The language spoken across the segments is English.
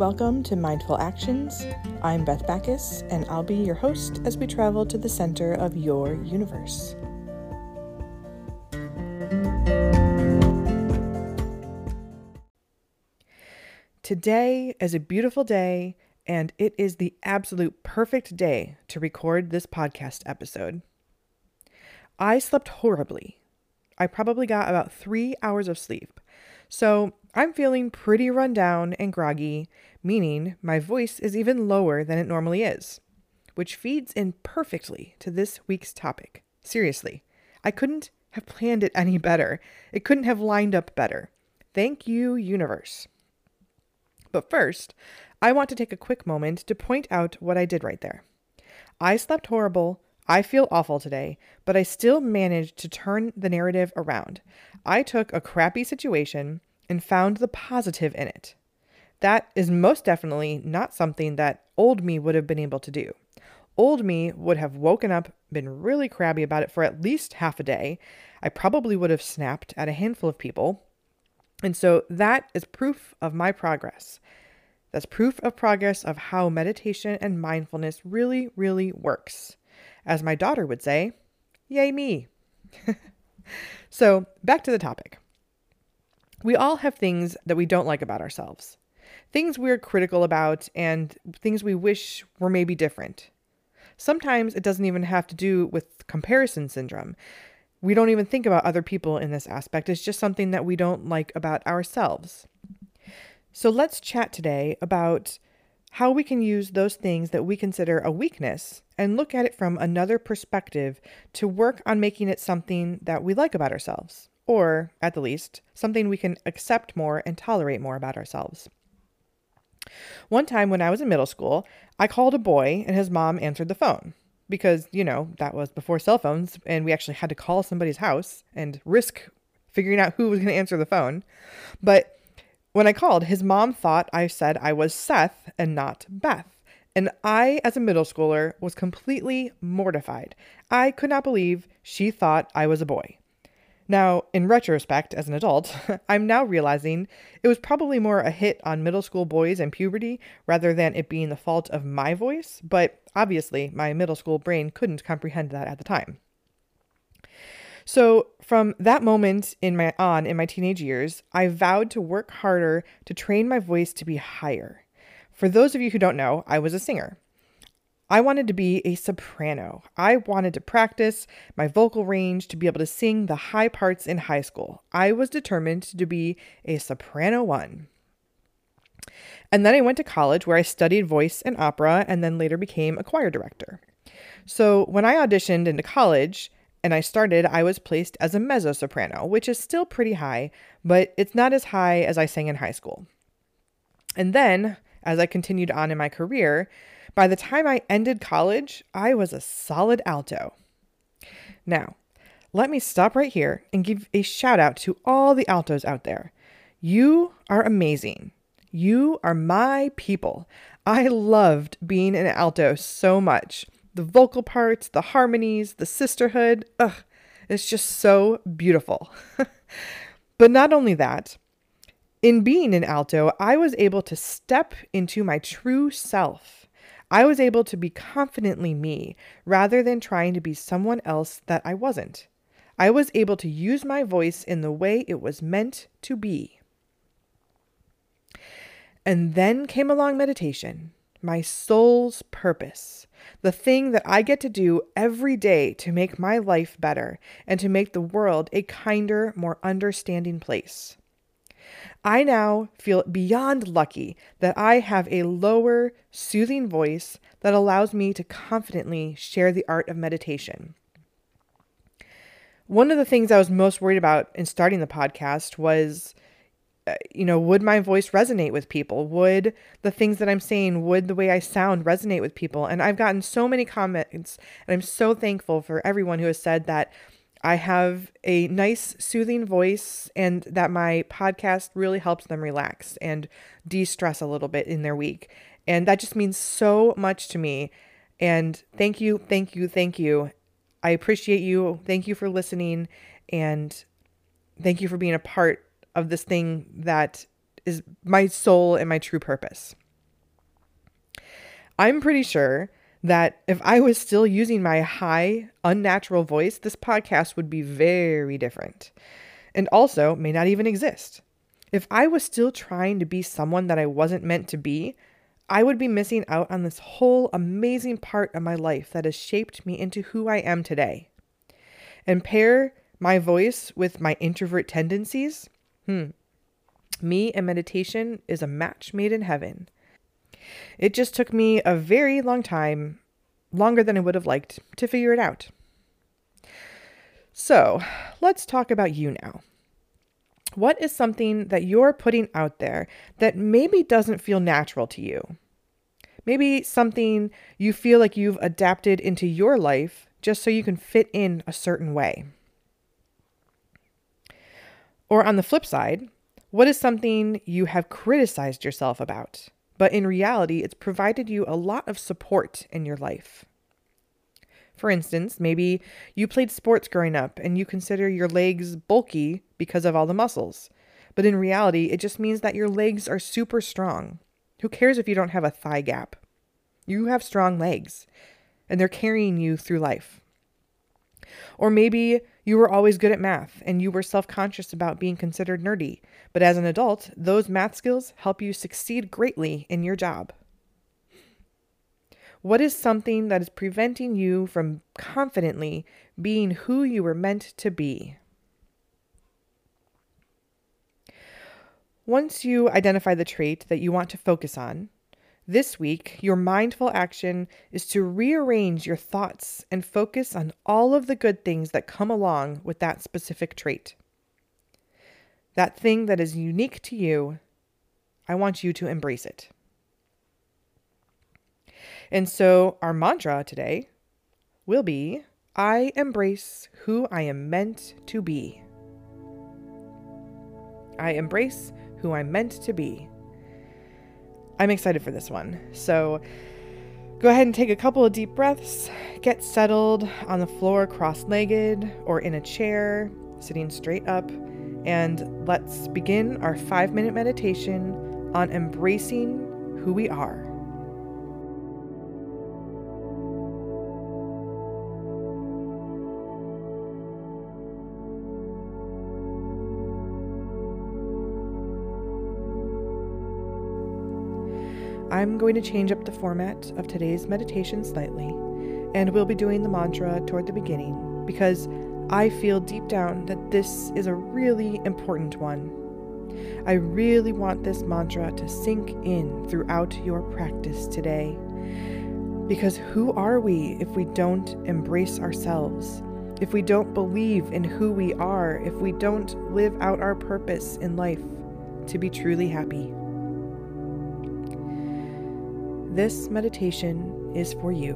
Welcome to Mindful Actions. I'm Beth Backes, and I'll be your host as we travel to the center of your universe. Today is a beautiful day, and it is the absolute perfect day to record this podcast episode. I slept horribly. I probably got about three hours of sleep. So I'm feeling pretty run down and groggy, meaning my voice is even lower than it normally is, which feeds in perfectly to this week's topic. Seriously, I couldn't have planned it any better. It couldn't have lined up better. Thank you, universe. But first, I want to take a quick moment to point out what I did right there. I slept horrible, I feel awful today, but I still managed to turn the narrative around. I took a crappy situation and found the positive in it. That is most definitely not something that old me would have been able to do. Old me would have woken up, been really crabby about it for at least half a day. I probably would have snapped at a handful of people. And so that is proof of my progress. That's proof of progress of how meditation and mindfulness really, really works. As my daughter would say, yay me. so, back to the topic. We all have things that we don't like about ourselves, things we're critical about, and things we wish were maybe different. Sometimes it doesn't even have to do with comparison syndrome. We don't even think about other people in this aspect. It's just something that we don't like about ourselves. So let's chat today about how we can use those things that we consider a weakness and look at it from another perspective to work on making it something that we like about ourselves, or at the least, something we can accept more and tolerate more about ourselves. One time when I was in middle school, I called a boy and his mom answered the phone because, you know, that was before cell phones and we actually had to call somebody's house and risk figuring out who was going to answer the phone. But when I called, his mom thought I said I was Seth and not Beth. And I, as a middle schooler, was completely mortified. I could not believe she thought I was a boy. Now, in retrospect, as an adult, I'm now realizing it was probably more a hit on middle school boys and puberty rather than it being the fault of my voice, but obviously my middle school brain couldn't comprehend that at the time. So, from that moment in my on in my teenage years, I vowed to work harder to train my voice to be higher. For those of you who don't know, I was a singer. I wanted to be a soprano. I wanted to practice my vocal range to be able to sing the high parts in high school. I was determined to be a soprano one. And then I went to college where I studied voice and opera and then later became a choir director. So when I auditioned into college, and I started, I was placed as a mezzo soprano, which is still pretty high, but it's not as high as I sang in high school. And then, as I continued on in my career, by the time I ended college, I was a solid alto. Now, let me stop right here and give a shout out to all the altos out there. You are amazing. You are my people. I loved being an alto so much the vocal parts, the harmonies, the sisterhood. Ugh, it's just so beautiful. but not only that, in being an alto, I was able to step into my true self. I was able to be confidently me rather than trying to be someone else that I wasn't. I was able to use my voice in the way it was meant to be. And then came along meditation, my soul's purpose the thing that I get to do every day to make my life better and to make the world a kinder, more understanding place. I now feel beyond lucky that I have a lower, soothing voice that allows me to confidently share the art of meditation. One of the things I was most worried about in starting the podcast was uh, you know, would my voice resonate with people? Would the things that I'm saying, would the way I sound resonate with people? And I've gotten so many comments, and I'm so thankful for everyone who has said that I have a nice, soothing voice and that my podcast really helps them relax and de stress a little bit in their week. And that just means so much to me. And thank you, thank you, thank you. I appreciate you. Thank you for listening. And thank you for being a part of this thing that is my soul and my true purpose. I'm pretty sure that if I was still using my high, unnatural voice, this podcast would be very different and also may not even exist. If I was still trying to be someone that I wasn't meant to be, I would be missing out on this whole amazing part of my life that has shaped me into who I am today. And pair my voice with my introvert tendencies, hmm, me and meditation is a match made in heaven. It just took me a very long time, longer than I would have liked, to figure it out. So, let's talk about you now. What is something that you're putting out there that maybe doesn't feel natural to you? Maybe something you feel like you've adapted into your life just so you can fit in a certain way. Or on the flip side, what is something you have criticized yourself about, but in reality, it's provided you a lot of support in your life? For instance, maybe you played sports growing up and you consider your legs bulky because of all the muscles. But in reality, it just means that your legs are super strong. Who cares if you don't have a thigh gap? You have strong legs, and they're carrying you through life. Or maybe you were always good at math and you were self conscious about being considered nerdy, but as an adult, those math skills help you succeed greatly in your job. What is something that is preventing you from confidently being who you were meant to be? Once you identify the trait that you want to focus on, this week, your mindful action is to rearrange your thoughts and focus on all of the good things that come along with that specific trait. That thing that is unique to you, I want you to embrace it. And so our mantra today will be I embrace who I am meant to be. I embrace who I'm meant to be. I'm excited for this one. So go ahead and take a couple of deep breaths. Get settled on the floor cross legged or in a chair, sitting straight up. And let's begin our five minute meditation on embracing who we are. I'm going to change up the format of today's meditation slightly, and we'll be doing the mantra toward the beginning because I feel deep down that this is a really important one. I really want this mantra to sink in throughout your practice today. Because who are we if we don't embrace ourselves? If we don't believe in who we are? If we don't live out our purpose in life to be truly happy? This meditation is for you.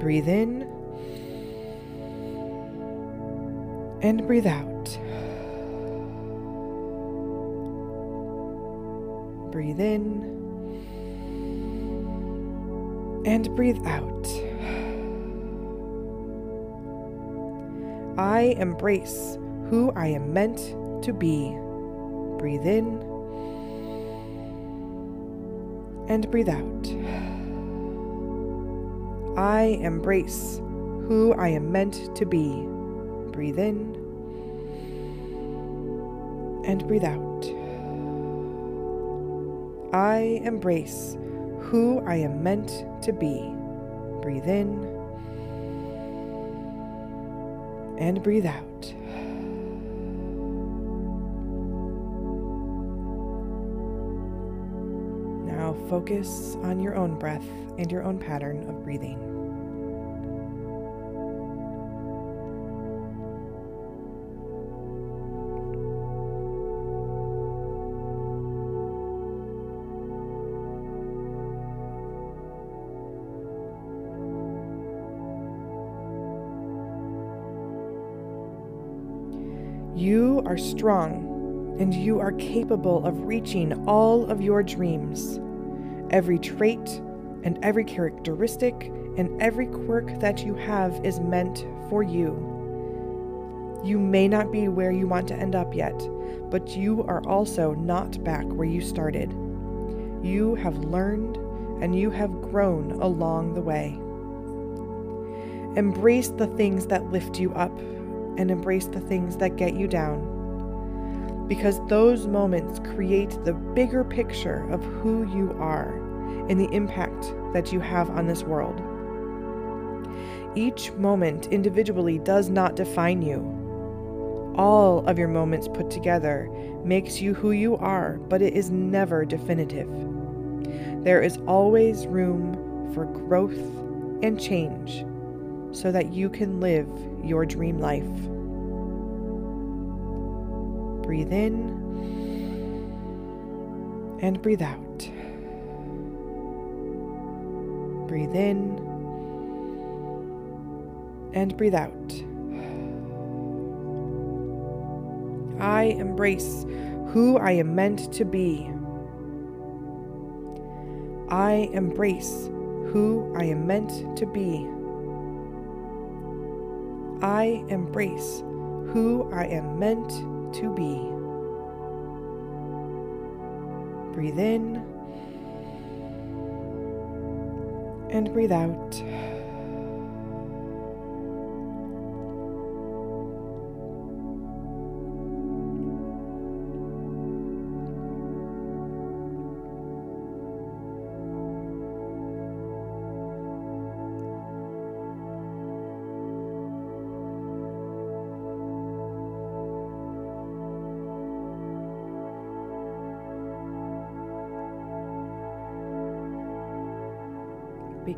Breathe in and breathe out. Breathe in and breathe out. I embrace who I am meant to be. Breathe in and breathe out. I embrace who I am meant to be. Breathe in and breathe out. I embrace who I am meant to be. Breathe in and breathe out. Focus on your own breath and your own pattern of breathing. You are strong and you are capable of reaching all of your dreams. Every trait and every characteristic and every quirk that you have is meant for you. You may not be where you want to end up yet, but you are also not back where you started. You have learned and you have grown along the way. Embrace the things that lift you up and embrace the things that get you down. Because those moments create the bigger picture of who you are and the impact that you have on this world. Each moment individually does not define you. All of your moments put together makes you who you are, but it is never definitive. There is always room for growth and change so that you can live your dream life. Breathe in and breathe out. Breathe in and breathe out. I embrace who I am meant to be. I embrace who I am meant to be. I embrace who I am meant to be. Breathe in and breathe out.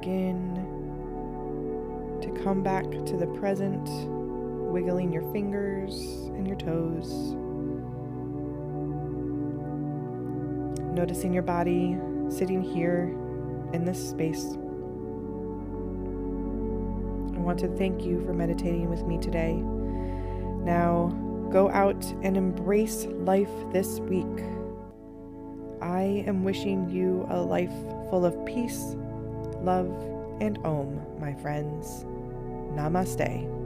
Begin to come back to the present, wiggling your fingers and your toes. Noticing your body sitting here in this space. I want to thank you for meditating with me today. Now, go out and embrace life this week. I am wishing you a life full of peace love, and Om, my friends. Namaste.